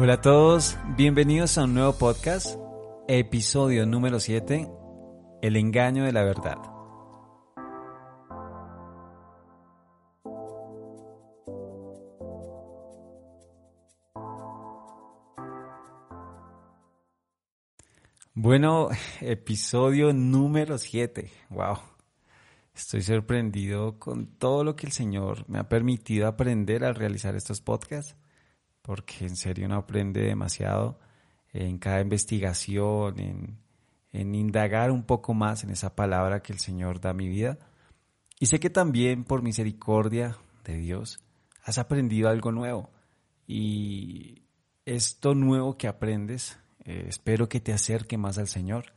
Hola a todos, bienvenidos a un nuevo podcast, episodio número 7, El engaño de la verdad. Bueno, episodio número 7, wow. Estoy sorprendido con todo lo que el Señor me ha permitido aprender al realizar estos podcasts porque en serio uno aprende demasiado en cada investigación, en, indagar un poco más en esa palabra que el Señor da a mi vida. Y sé que también por misericordia de Dios has aprendido algo nuevo. Y esto nuevo que aprendes, eh, espero que te acerque más al Señor,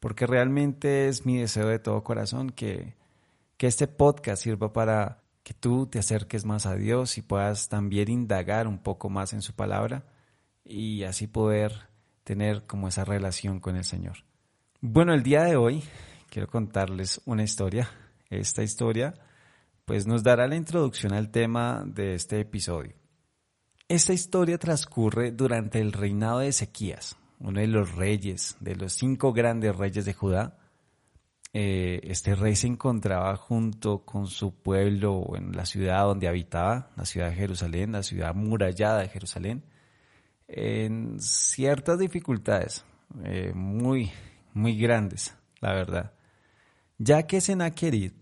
porque realmente es mi deseo de todo corazón que, que este podcast sirva para que tú te acerques más a Dios y puedas también indagar un poco más en su palabra y así poder tener como esa relación con el Señor. Bueno, el día de hoy quiero contarles una historia. Esta historia pues nos dará la introducción al tema de este episodio. Esta historia transcurre durante el reinado de Ezequías, uno de los reyes, de los cinco grandes reyes de Judá, eh, este rey se encontraba junto con su pueblo en la ciudad donde habitaba, la ciudad de Jerusalén, la ciudad murallada de Jerusalén, en ciertas dificultades eh, muy, muy grandes, la verdad. Ya que Sennacherib,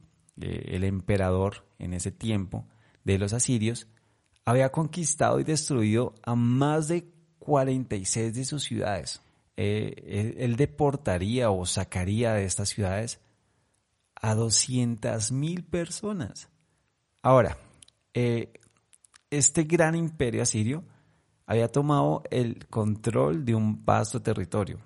eh, el emperador en ese tiempo de los asirios, había conquistado y destruido a más de 46 de sus ciudades. Él, deportaría o sacaría de estas ciudades a 200 mil personas. Ahora, eh, este gran imperio asirio había tomado el control de un vasto territorio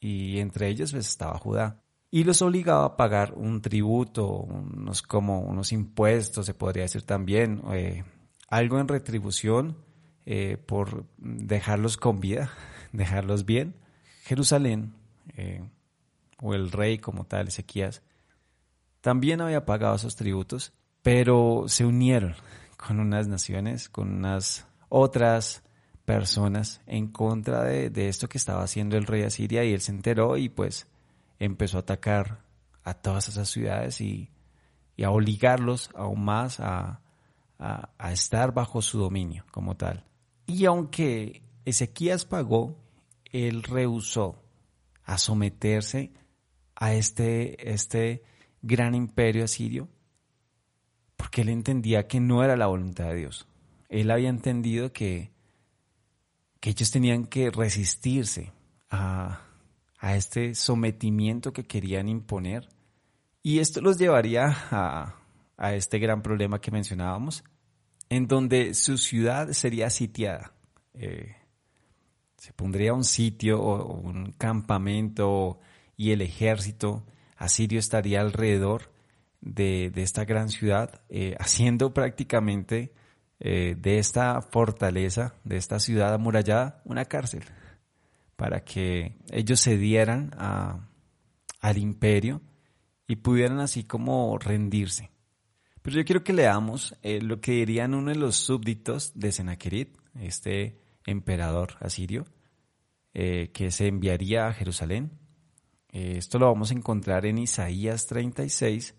y entre ellos pues, estaba Judá y los obligaba a pagar un tributo, unos como unos impuestos, se podría decir también, eh, algo en retribución eh, por dejarlos con vida, dejarlos bien. Jerusalén, o el rey como tal, Ezequías, también había pagado esos tributos, pero se unieron con unas naciones, con unas otras personas en contra de, esto que estaba haciendo el rey de Asiria y él se enteró y pues empezó a atacar a todas esas ciudades y, a obligarlos aún más a, a, estar bajo su dominio como tal. Y aunque Ezequías pagó, él rehusó a someterse a este, este gran imperio asirio? Porque él entendía que no era la voluntad de Dios. Él había entendido que, que ellos tenían que resistirse a, a este sometimiento que querían imponer. Y esto los llevaría a, a este gran problema que mencionábamos, en donde su ciudad sería sitiada. Eh, se pondría un sitio o un campamento y el ejército Asirio estaría alrededor de, esta gran ciudad, eh, haciendo prácticamente eh, de esta fortaleza, de esta ciudad amurallada, una cárcel, para que ellos se dieran al imperio y pudieran así como rendirse. Pero yo quiero que leamos eh, lo que dirían uno de los súbditos de Sennacherib, este emperador asirio, que se enviaría a Jerusalén eh, esto lo vamos a encontrar en Isaías 36,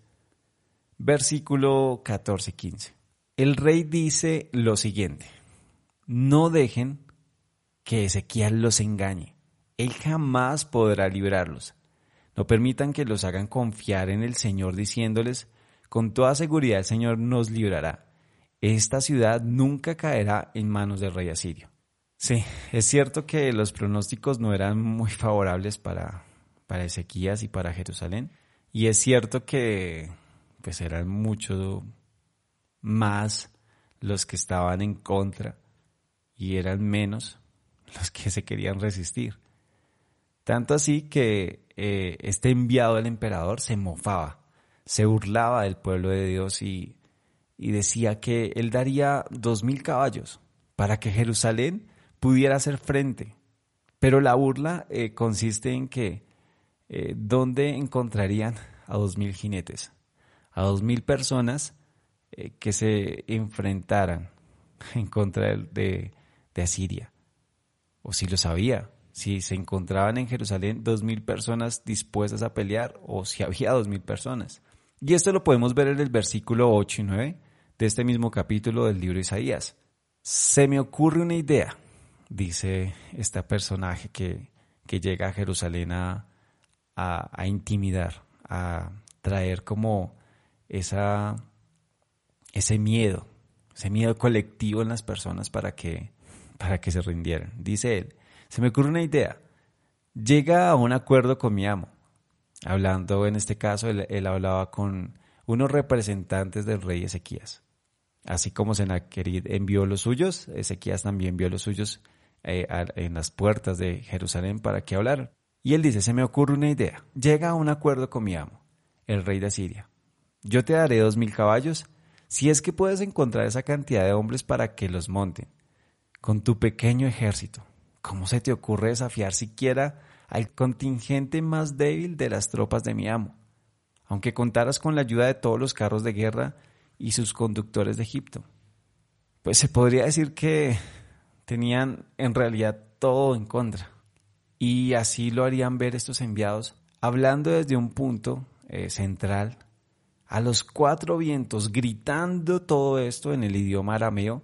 versículo 14-15. El rey dice lo siguiente, no dejen que Ezequiel los engañe, él jamás podrá librarlos. No permitan que los hagan confiar en el Señor diciéndoles, con toda seguridad el Señor nos librará. Esta ciudad nunca caerá en manos del rey asirio. Sí, es cierto que los pronósticos no eran muy favorables para, para Ezequías y para Jerusalén. Y es cierto que pues eran mucho más los que estaban en contra y eran menos los que se querían resistir. Tanto así que eh, este enviado del emperador se mofaba, se burlaba del pueblo de Dios y, y decía que él daría dos mil caballos para que Jerusalén pudiera hacer frente. Pero la burla eh, consiste en que eh, ¿dónde encontrarían a dos mil jinetes? A dos mil personas eh, que se enfrentaran en contra de, Asiria. o si lo sabía, si se encontraban en Jerusalén dos mil personas dispuestas a pelear o si había dos mil personas. Y esto lo podemos ver en el versículo 8 y 9 de este mismo capítulo del libro de Isaías. Se me ocurre una idea, dice este personaje que, que llega a Jerusalén a, a, intimidar, a traer como esa, ese miedo, ese miedo colectivo en las personas para que, para que se rindieran. Dice él, se me ocurre una idea, llega a un acuerdo con mi amo. Hablando en este caso, él, hablaba con unos representantes del rey Ezequías. Así como Senaquerid envió los suyos, Ezequías también envió los suyos eh, en las puertas de Jerusalén para que hablaran. Y él dice, se me ocurre una idea. Llega a un acuerdo con mi amo, el rey de Siria. Yo te daré dos mil caballos, si es que puedes encontrar esa cantidad de hombres para que los monten, con tu pequeño ejército. ¿Cómo se te ocurre desafiar siquiera al contingente más débil de las tropas de mi amo? Aunque contaras con la ayuda de todos los carros de guerra y sus conductores de Egipto. Pues se podría decir que tenían en realidad todo en contra. Y así lo harían ver estos enviados, hablando desde un punto eh, central, a los cuatro vientos, gritando todo esto en el idioma arameo,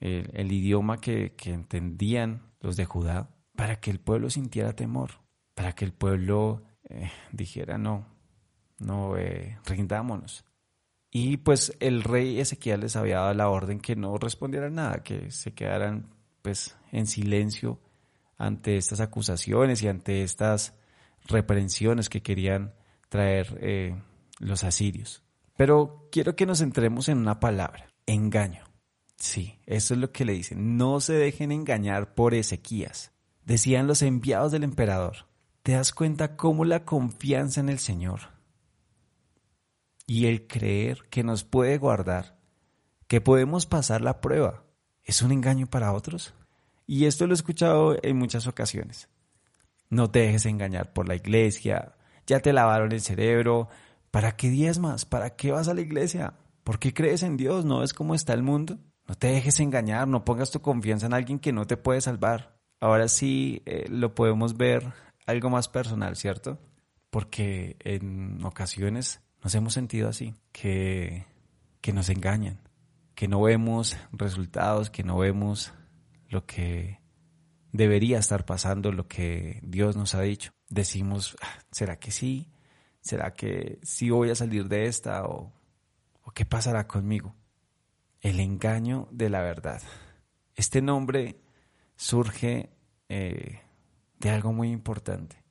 el, idioma que, entendían los de Judá, para que el pueblo sintiera temor, para que el pueblo eh, dijera no, no, eh, rindámonos. Y pues el rey Ezequiel les había dado la orden que no respondieran nada, que se quedaran pues en silencio ante estas acusaciones y ante estas reprensiones que querían traer eh, los asirios. Pero quiero que nos centremos en una palabra, engaño. Sí, eso es lo que le dicen. No se dejen engañar por Ezequías. Decían los enviados del emperador. ¿Te das cuenta cómo la confianza en el Señor y el creer que nos puede guardar, que podemos pasar la prueba, es un engaño para otros? Y esto lo he escuchado en muchas ocasiones. No te dejes engañar por la iglesia, ya te lavaron el cerebro, ¿para qué diezmas? ¿Para qué vas a la iglesia? ¿Por qué crees en Dios? ¿No ves cómo está el mundo? No te dejes engañar, no pongas tu confianza en alguien que no te puede salvar. Ahora sí eh, lo podemos ver algo más personal, ¿cierto? Porque en ocasiones nos hemos sentido así, que, que nos engañan, que no vemos resultados, que no vemos lo que debería estar pasando, lo que Dios nos ha dicho. Decimos, ah, ¿será que sí? ¿Será que sí voy a salir de esta? ¿O, qué pasará conmigo? El engaño de la verdad. Este nombre surge eh, de algo muy importante.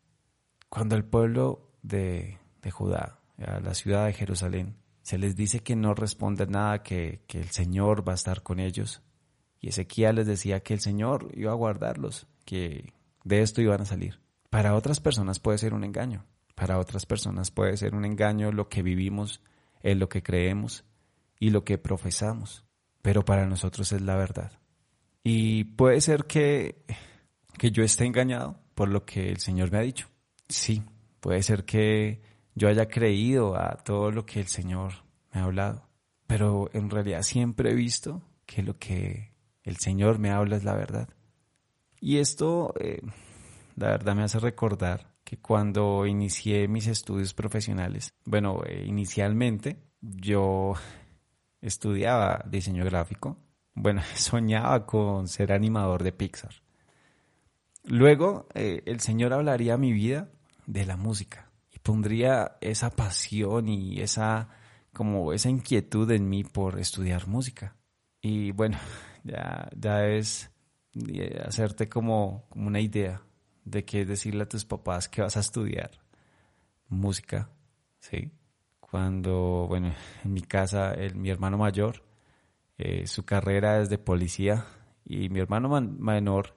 Cuando el pueblo de, Judá, a la ciudad de Jerusalén, se les dice que no respondan nada, que, que el Señor va a estar con ellos, y Ezequiel les decía que el Señor iba a guardarlos, que de esto iban a salir. Para otras personas puede ser un engaño. Para otras personas puede ser un engaño lo que vivimos, en lo que creemos y lo que profesamos. Pero para nosotros es la verdad. Y puede ser que, que yo esté engañado por lo que el Señor me ha dicho. Sí, puede ser que yo haya creído a todo lo que el Señor me ha hablado. Pero en realidad siempre he visto que lo que el Señor me habla es la verdad. Y esto, eh, la verdad, me hace recordar que cuando inicié mis estudios profesionales, bueno, eh, inicialmente yo estudiaba diseño gráfico, bueno, soñaba con ser animador de Pixar. Luego, eh, el Señor hablaría a mi vida de la música pondría esa pasión y esa como esa inquietud en mí por estudiar música. Y bueno, ya, ya es eh, hacerte como, como una idea de qué decirle a tus papás que vas a estudiar música, ¿sí? Cuando, bueno, en mi casa, el, mi hermano mayor, eh, su carrera es de policía y mi hermano menor,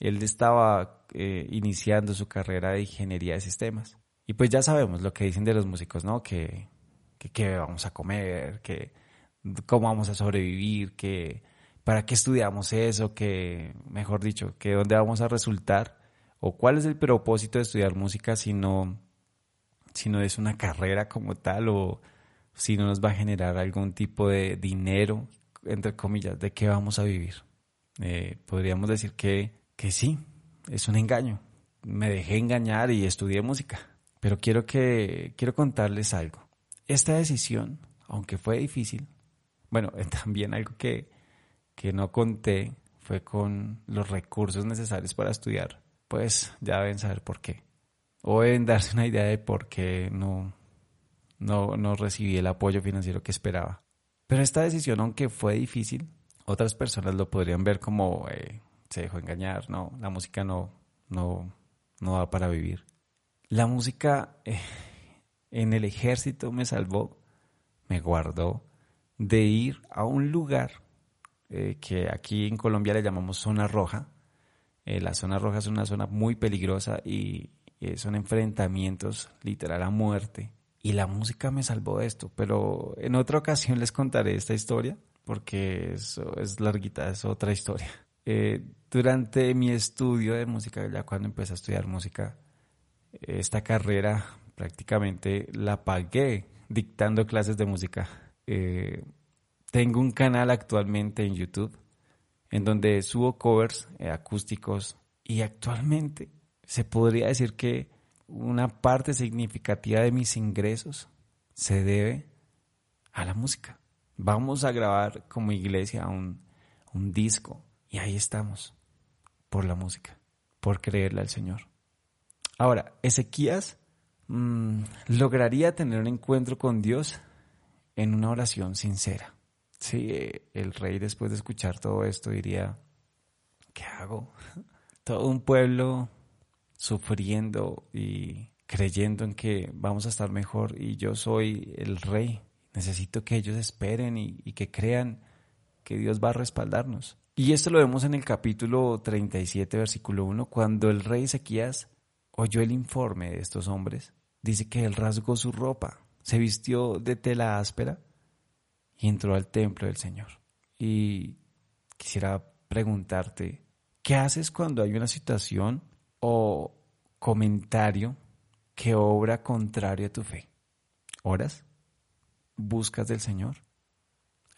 él estaba eh, iniciando su carrera de ingeniería de sistemas. Y pues ya sabemos lo que dicen de los músicos, ¿no? Que, que vamos a comer, que cómo vamos a sobrevivir, que ¿para qué estudiamos eso? Que, mejor dicho, que dónde vamos a resultar o cuál es el propósito de estudiar música si no, si no es una carrera como tal o si no nos va a generar algún tipo de dinero, entre comillas, de qué vamos a vivir. Eh, podríamos decir que, que sí, es un engaño. Me dejé engañar y estudié música. Pero quiero que quiero contarles algo. Esta decisión, aunque fue difícil, bueno, también algo que, que no conté fue con los recursos necesarios para estudiar. Pues ya deben saber por qué. O deben darse una idea de por qué no, no, no recibí el apoyo financiero que esperaba. Pero esta decisión, aunque fue difícil, otras personas lo podrían ver como eh, se dejó engañar, no, la música no, no, no va para vivir. La música eh, en el ejército me salvó, me guardó de ir a un lugar eh, que aquí en Colombia le llamamos zona roja. la zona roja es una zona muy peligrosa y son enfrentamientos literal a muerte y la música me salvó de esto, pero en otra ocasión les contaré esta historia porque eso es larguita, es otra historia. Eh, durante mi estudio de música, ya cuando empecé a estudiar música, esta carrera prácticamente la pagué dictando clases de música. Eh, tengo un canal actualmente en YouTube en donde subo covers eh, acústicos y actualmente se podría decir que una parte significativa de mis ingresos se debe a la música. Vamos a grabar como iglesia un, disco y ahí estamos, por la música, por creerle al Señor. Ahora, Ezequías mm, lograría tener un encuentro con Dios en una oración sincera. Sí, el rey después de escuchar todo esto diría, ¿qué hago? Todo un pueblo sufriendo y creyendo en que vamos a estar mejor y yo soy el rey. Necesito que ellos esperen y, que crean que Dios va a respaldarnos. Y esto lo vemos en el capítulo 37, versículo 1, cuando el rey Ezequías oyó el informe de estos hombres. Dice que él rasgó su ropa, se vistió de tela áspera y entró al templo del Señor. Y quisiera preguntarte, ¿qué haces cuando hay una situación o comentario que obra contrario a tu fe. ¿Oras? ¿Buscas del Señor?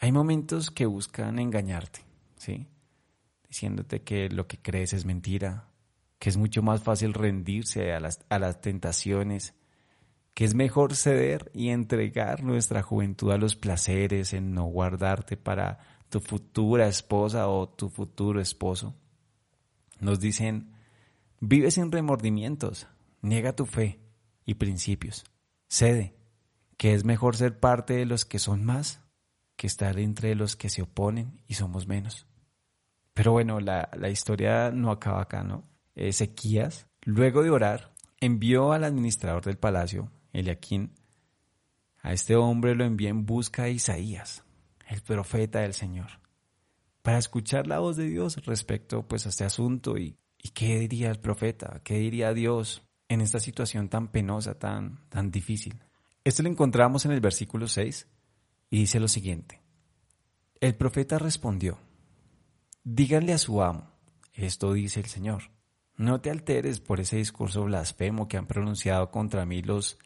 Hay momentos que buscan engañarte, ¿sí? Diciéndote que lo que crees es mentira, que es mucho más fácil rendirse a las, a las tentaciones, que es mejor ceder y entregar nuestra juventud a los placeres, en no guardarte para tu futura esposa o tu futuro esposo. Nos dicen, Vive sin remordimientos, niega tu fe y principios. Cede, que es mejor ser parte de los que son más que estar entre los que se oponen y somos menos. Pero bueno, la, historia no acaba acá, ¿no? Ezequías, luego de orar, envió al administrador del palacio, Eliaquín, a este hombre lo envió en busca de Isaías, el profeta del Señor, para escuchar la voz de Dios respecto pues a este asunto y ¿Y qué diría el profeta? ¿Qué diría Dios en esta situación tan penosa, tan, tan difícil? Esto lo encontramos en el versículo 6 y dice lo siguiente. El profeta respondió, díganle a su amo, esto dice el Señor, no te alteres por ese discurso blasfemo que han pronunciado contra mí los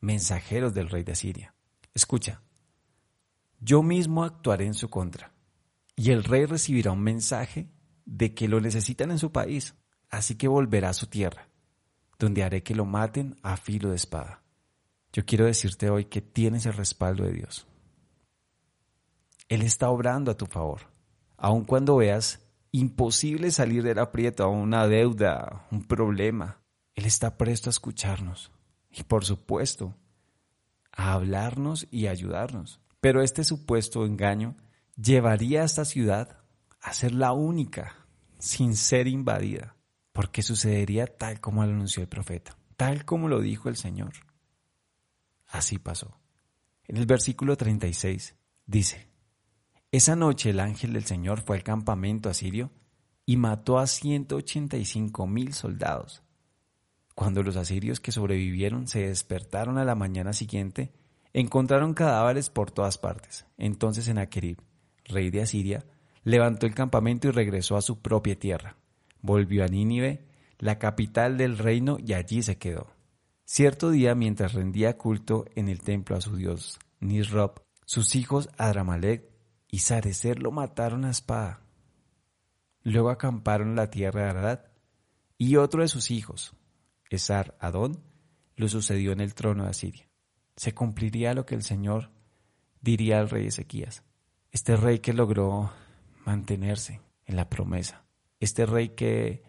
mensajeros del rey de Siria. Escucha, yo mismo actuaré en su contra, y el rey recibirá un mensaje de que lo necesitan en su país así que volverá a su tierra, donde haré que lo maten a filo de espada. Yo quiero decirte hoy que tienes el respaldo de Dios. Él está obrando a tu favor, aun cuando veas imposible salir del aprieto a una deuda, un problema. Él está presto a escucharnos y, por supuesto, a hablarnos y ayudarnos. Pero este supuesto engaño llevaría a esta ciudad a ser la única sin ser invadida porque sucedería tal como lo anunció el profeta, tal como lo dijo el Señor. Así pasó. En el versículo 36 dice, Esa noche el ángel del Señor fue al campamento asirio y mató a 185 mil soldados. Cuando los asirios que sobrevivieron se despertaron a la mañana siguiente, encontraron cadáveres por todas partes. Entonces Enaquerib, rey de Asiria, levantó el campamento y regresó a su propia tierra volvió a Nínive, la capital del reino, y allí se quedó. Cierto día, mientras rendía culto en el templo a su dios Nisrob, sus hijos y Sarecer lo mataron a espada. Luego acamparon en la tierra de Arad Y otro de sus hijos, Esar Adón, lo sucedió en el trono de Asiria. Se cumpliría lo que el Señor diría al rey Ezequías. Este rey que logró mantenerse en la promesa. Este rey que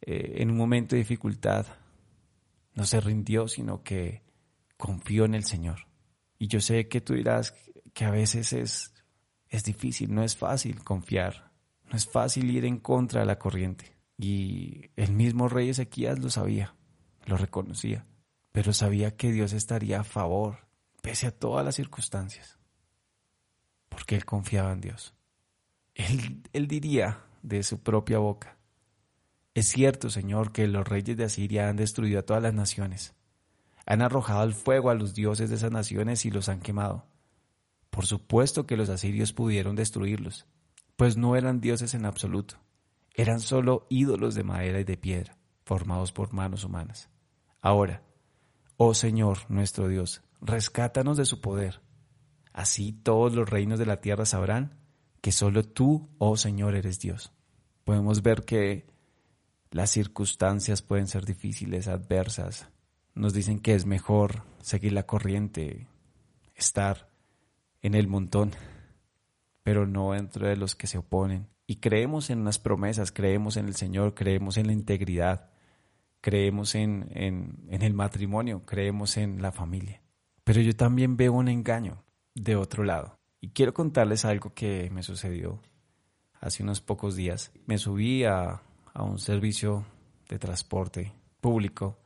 eh, en un momento de dificultad no se rindió, sino que confió en el Señor. Y yo sé que tú dirás que a veces es, es difícil, no es fácil confiar, no es fácil ir en contra de la corriente. Y el mismo rey Ezequías lo sabía, lo reconocía, pero sabía que Dios estaría a favor, pese a todas las circunstancias, porque él confiaba en Dios. Él, él diría de su propia boca, es cierto, Señor, que los reyes de Asiria han destruido a todas las naciones, han arrojado al fuego a los dioses de esas naciones y los han quemado. Por supuesto que los asirios pudieron destruirlos, pues no eran dioses en absoluto eran solo ídolos de madera y de piedra, formados por manos humanas. Ahora, oh Señor nuestro Dios, rescátanos de su poder. Así todos los reinos de la tierra sabrán que solo tú, oh Señor, eres Dios. Podemos ver que las circunstancias pueden ser difíciles, adversas. Nos dicen que es mejor seguir la corriente, estar en el montón, pero no entre de los que se oponen y creemos en unas promesas, creemos en el Señor, creemos en la integridad, creemos en, en, el matrimonio, creemos en la familia. Pero yo también veo un engaño de otro lado. Y quiero contarles algo que me sucedió hace unos pocos días. Me subí a, a un servicio de transporte público,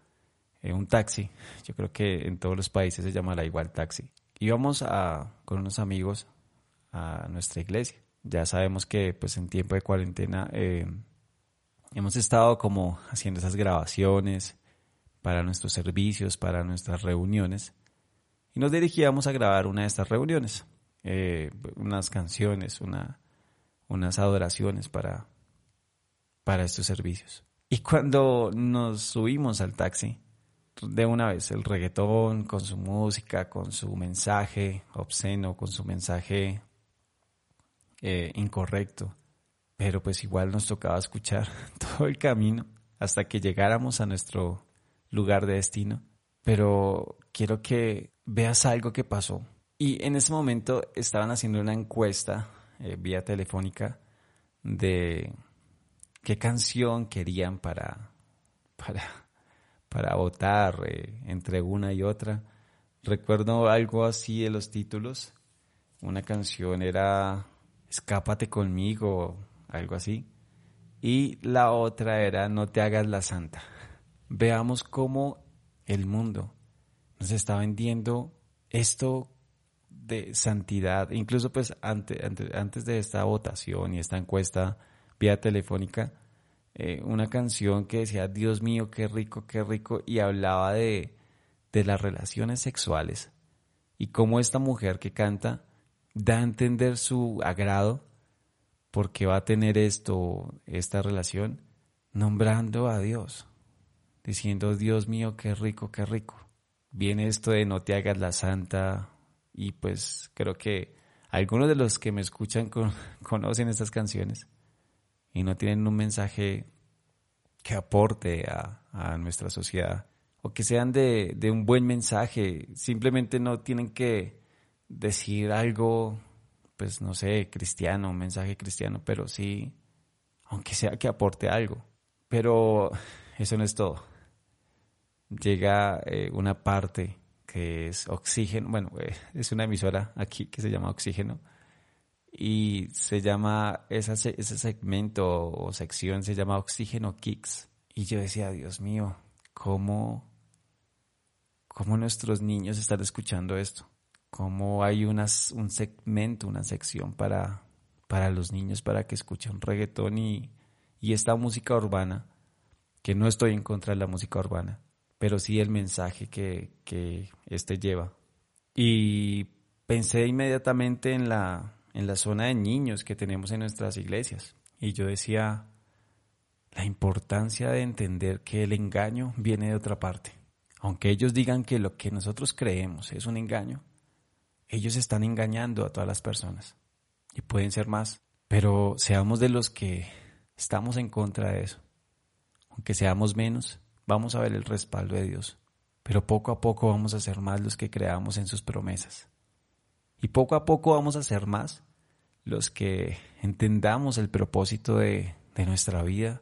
en un taxi. Yo creo que en todos los países se llamará igual taxi. Íbamos a, con unos amigos a nuestra iglesia ya sabemos que pues en tiempo de cuarentena eh, hemos estado como haciendo esas grabaciones para nuestros servicios, para nuestras reuniones y nos dirigíamos a grabar una de estas reuniones, eh, unas canciones, una, unas adoraciones para, para estos servicios. Y cuando nos subimos al taxi, de una vez el reggaetón con su música, con su mensaje obsceno, con su mensaje eh, incorrecto, pero pues igual nos tocaba escuchar todo el camino hasta que llegáramos a nuestro lugar de destino. Pero quiero que veas algo que pasó. Y en ese momento estaban haciendo una encuesta eh, vía telefónica de qué canción querían para, para, para votar eh, entre una y otra. Recuerdo algo así de los títulos. Una canción era escápate conmigo, algo así. Y la otra era no te hagas la santa. Veamos cómo el mundo nos está vendiendo esto de santidad. Incluso pues antes, antes, de esta votación y esta encuesta vía telefónica, eh, una canción que decía, Dios mío, qué rico, qué rico, y hablaba de, de las relaciones sexuales y cómo esta mujer que canta da a entender su agrado porque va a tener esto, esta relación, nombrando a Dios, diciendo, Dios mío, qué rico, qué rico. Viene esto de no te hagas la santa y pues creo que algunos de los que me escuchan conocen estas canciones y no tienen un mensaje que aporte a, nuestra sociedad o que sean de, de un buen mensaje, simplemente no tienen que decir algo, pues no sé, cristiano, un mensaje cristiano, pero sí, aunque sea que aporte algo. Pero eso no es todo. Llega eh, una parte que es oxígeno, bueno, eh, es una emisora aquí que se llama Oxígeno y se llama, esa, ese segmento o sección se llama Oxígeno Kicks. Y yo decía, Dios mío, ¿cómo, cómo nuestros niños están escuchando esto? como hay unas, un segmento, una sección para, para los niños para que escuchen reggaetón y, y esta música urbana, que no estoy en contra de la música urbana, pero sí el mensaje que, que este lleva. Y pensé inmediatamente en la, en la zona de niños que tenemos en nuestras iglesias. Y yo decía, la importancia de entender que el engaño viene de otra parte. Aunque ellos digan que lo que nosotros creemos es un engaño, ellos están engañando a todas las personas. Y pueden ser más. Pero seamos de los que estamos en contra de eso. aunque seamos menos, vamos a ver el respaldo de Dios. Pero poco a poco vamos a ser más los que creamos en sus promesas. Y poco a poco vamos a ser más los que entendamos el propósito de, de nuestra vida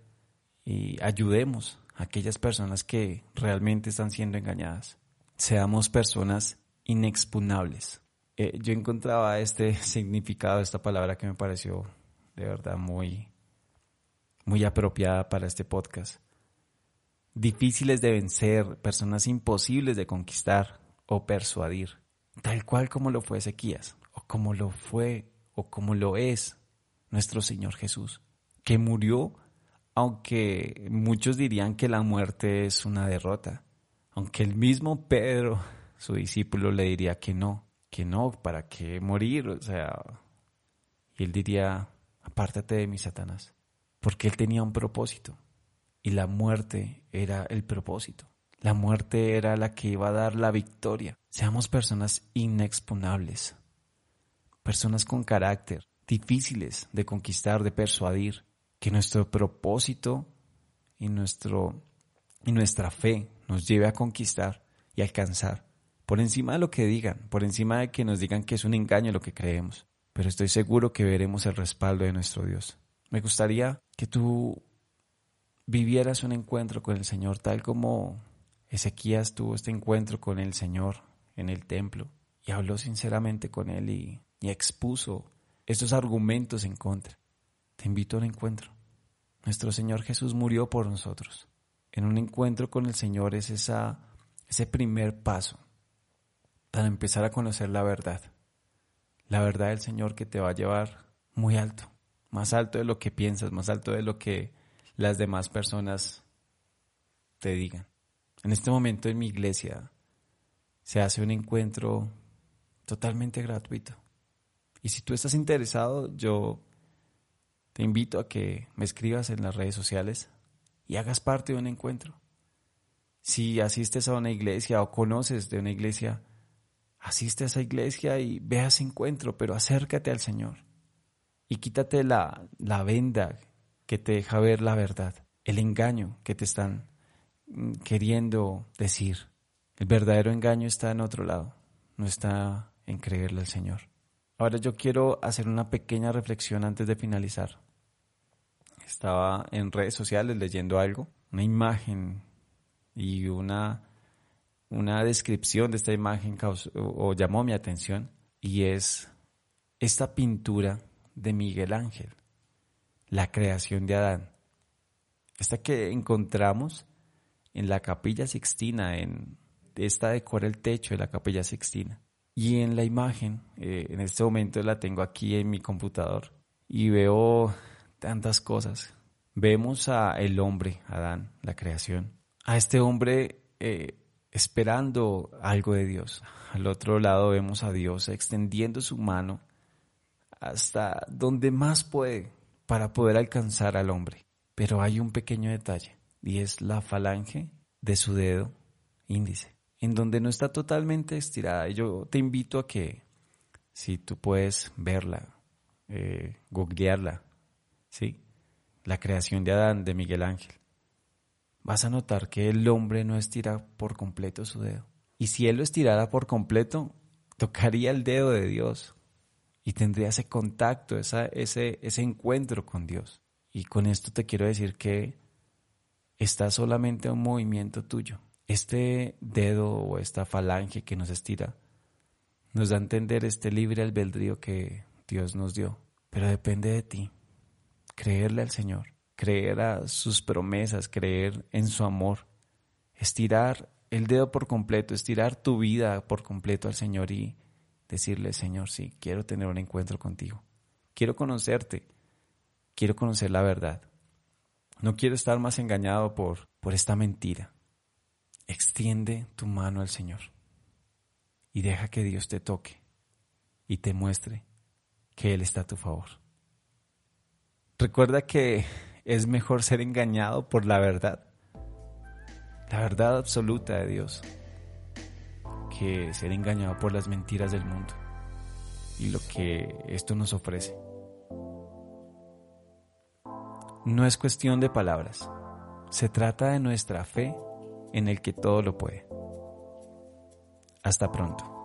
y ayudemos a aquellas personas que realmente están siendo engañadas. Seamos personas inexpugnables. Eh, yo encontraba este significado, esta palabra que me pareció de verdad muy, muy apropiada para este podcast. Difíciles de vencer, personas imposibles de conquistar o persuadir, tal cual como lo fue Ezequías, o como lo fue, o como lo es nuestro Señor Jesús, que murió, aunque muchos dirían que la muerte es una derrota, aunque el mismo Pedro, su discípulo, le diría que no, que no, ¿para qué morir? O sea, y él diría, apártate de mí, Satanás, porque él tenía un propósito y la muerte era el propósito. La muerte era la que iba a dar la victoria. Seamos personas inexpunables, personas con carácter, difíciles de conquistar, de persuadir, que nuestro propósito y, nuestro, y nuestra fe nos lleve a conquistar y alcanzar, por encima de lo que digan, por encima de que nos digan que es un engaño lo que creemos, pero estoy seguro que veremos el respaldo de nuestro Dios. Me gustaría que tú vivieras un encuentro con el Señor tal como Ezequías tuvo este encuentro con el Señor en el templo y habló sinceramente con Él y, expuso estos argumentos en contra. Te invito a un encuentro. Nuestro Señor Jesús murió por nosotros. En un encuentro con el Señor es ese primer paso para empezar a conocer la verdad. La verdad del Señor que te va a llevar muy alto, más alto de lo que piensas, más alto de lo que las demás personas te digan. En este momento en mi iglesia se hace un encuentro totalmente gratuito. Y si tú estás interesado, yo te invito a que me escribas en las redes sociales y hagas parte de un encuentro. Si asistes a una iglesia o conoces de una iglesia, asiste a esa iglesia y ve a ese encuentro, pero acércate al Señor y quítate la, la venda que te deja ver la verdad, el engaño que te están queriendo decir. El verdadero engaño está en otro lado, no está en creerle al Señor. Ahora yo quiero hacer una pequeña reflexión antes de finalizar. Estaba en redes sociales leyendo algo, una imagen y una, una descripción de esta imagen o llamó mi atención y es esta pintura de Miguel Ángel la creación de Adán. Esta que encontramos en la capilla sixtina, en, esta decora el techo de la capilla sixtina. Y en la imagen, eh, en este momento la tengo aquí en mi computador y veo tantas cosas. Vemos a el hombre, Adán, la creación, a este hombre eh, esperando algo de Dios. Al otro lado vemos a Dios extendiendo su mano hasta donde más puede, para poder alcanzar al hombre. Pero hay un pequeño detalle y es la falange de su dedo índice, en donde no está totalmente estirada. Y yo te invito a que, si tú puedes verla, eh, googlearla, ¿sí? La creación de Adán de Miguel Ángel, vas a notar que el hombre no estira por completo su dedo. Y si él lo estirara por completo, tocaría el dedo de Dios y tendría ese contacto, ese, ese encuentro con Dios. Y con esto te quiero decir que está solamente un movimiento tuyo. Este dedo o esta falange que nos estira nos da a entender este libre albedrío que Dios nos dio. Pero depende de ti. Creerle al Señor, creer a sus promesas, creer en su amor, estirar el dedo por completo, estirar tu vida por completo al Señor y decirle, Señor, sí, quiero tener un encuentro contigo. Quiero conocerte. Quiero conocer la verdad. No quiero estar más engañado por, por esta mentira. Extiende tu mano al Señor y deja que Dios te toque y te muestre que Él está a tu favor. Recuerda que es mejor ser engañado por la verdad, la verdad absoluta de Dios, que ser engañado por las mentiras del mundo y lo que esto nos ofrece. No es cuestión de palabras, Se trata de nuestra fe en el que todo lo puede. Hasta pronto.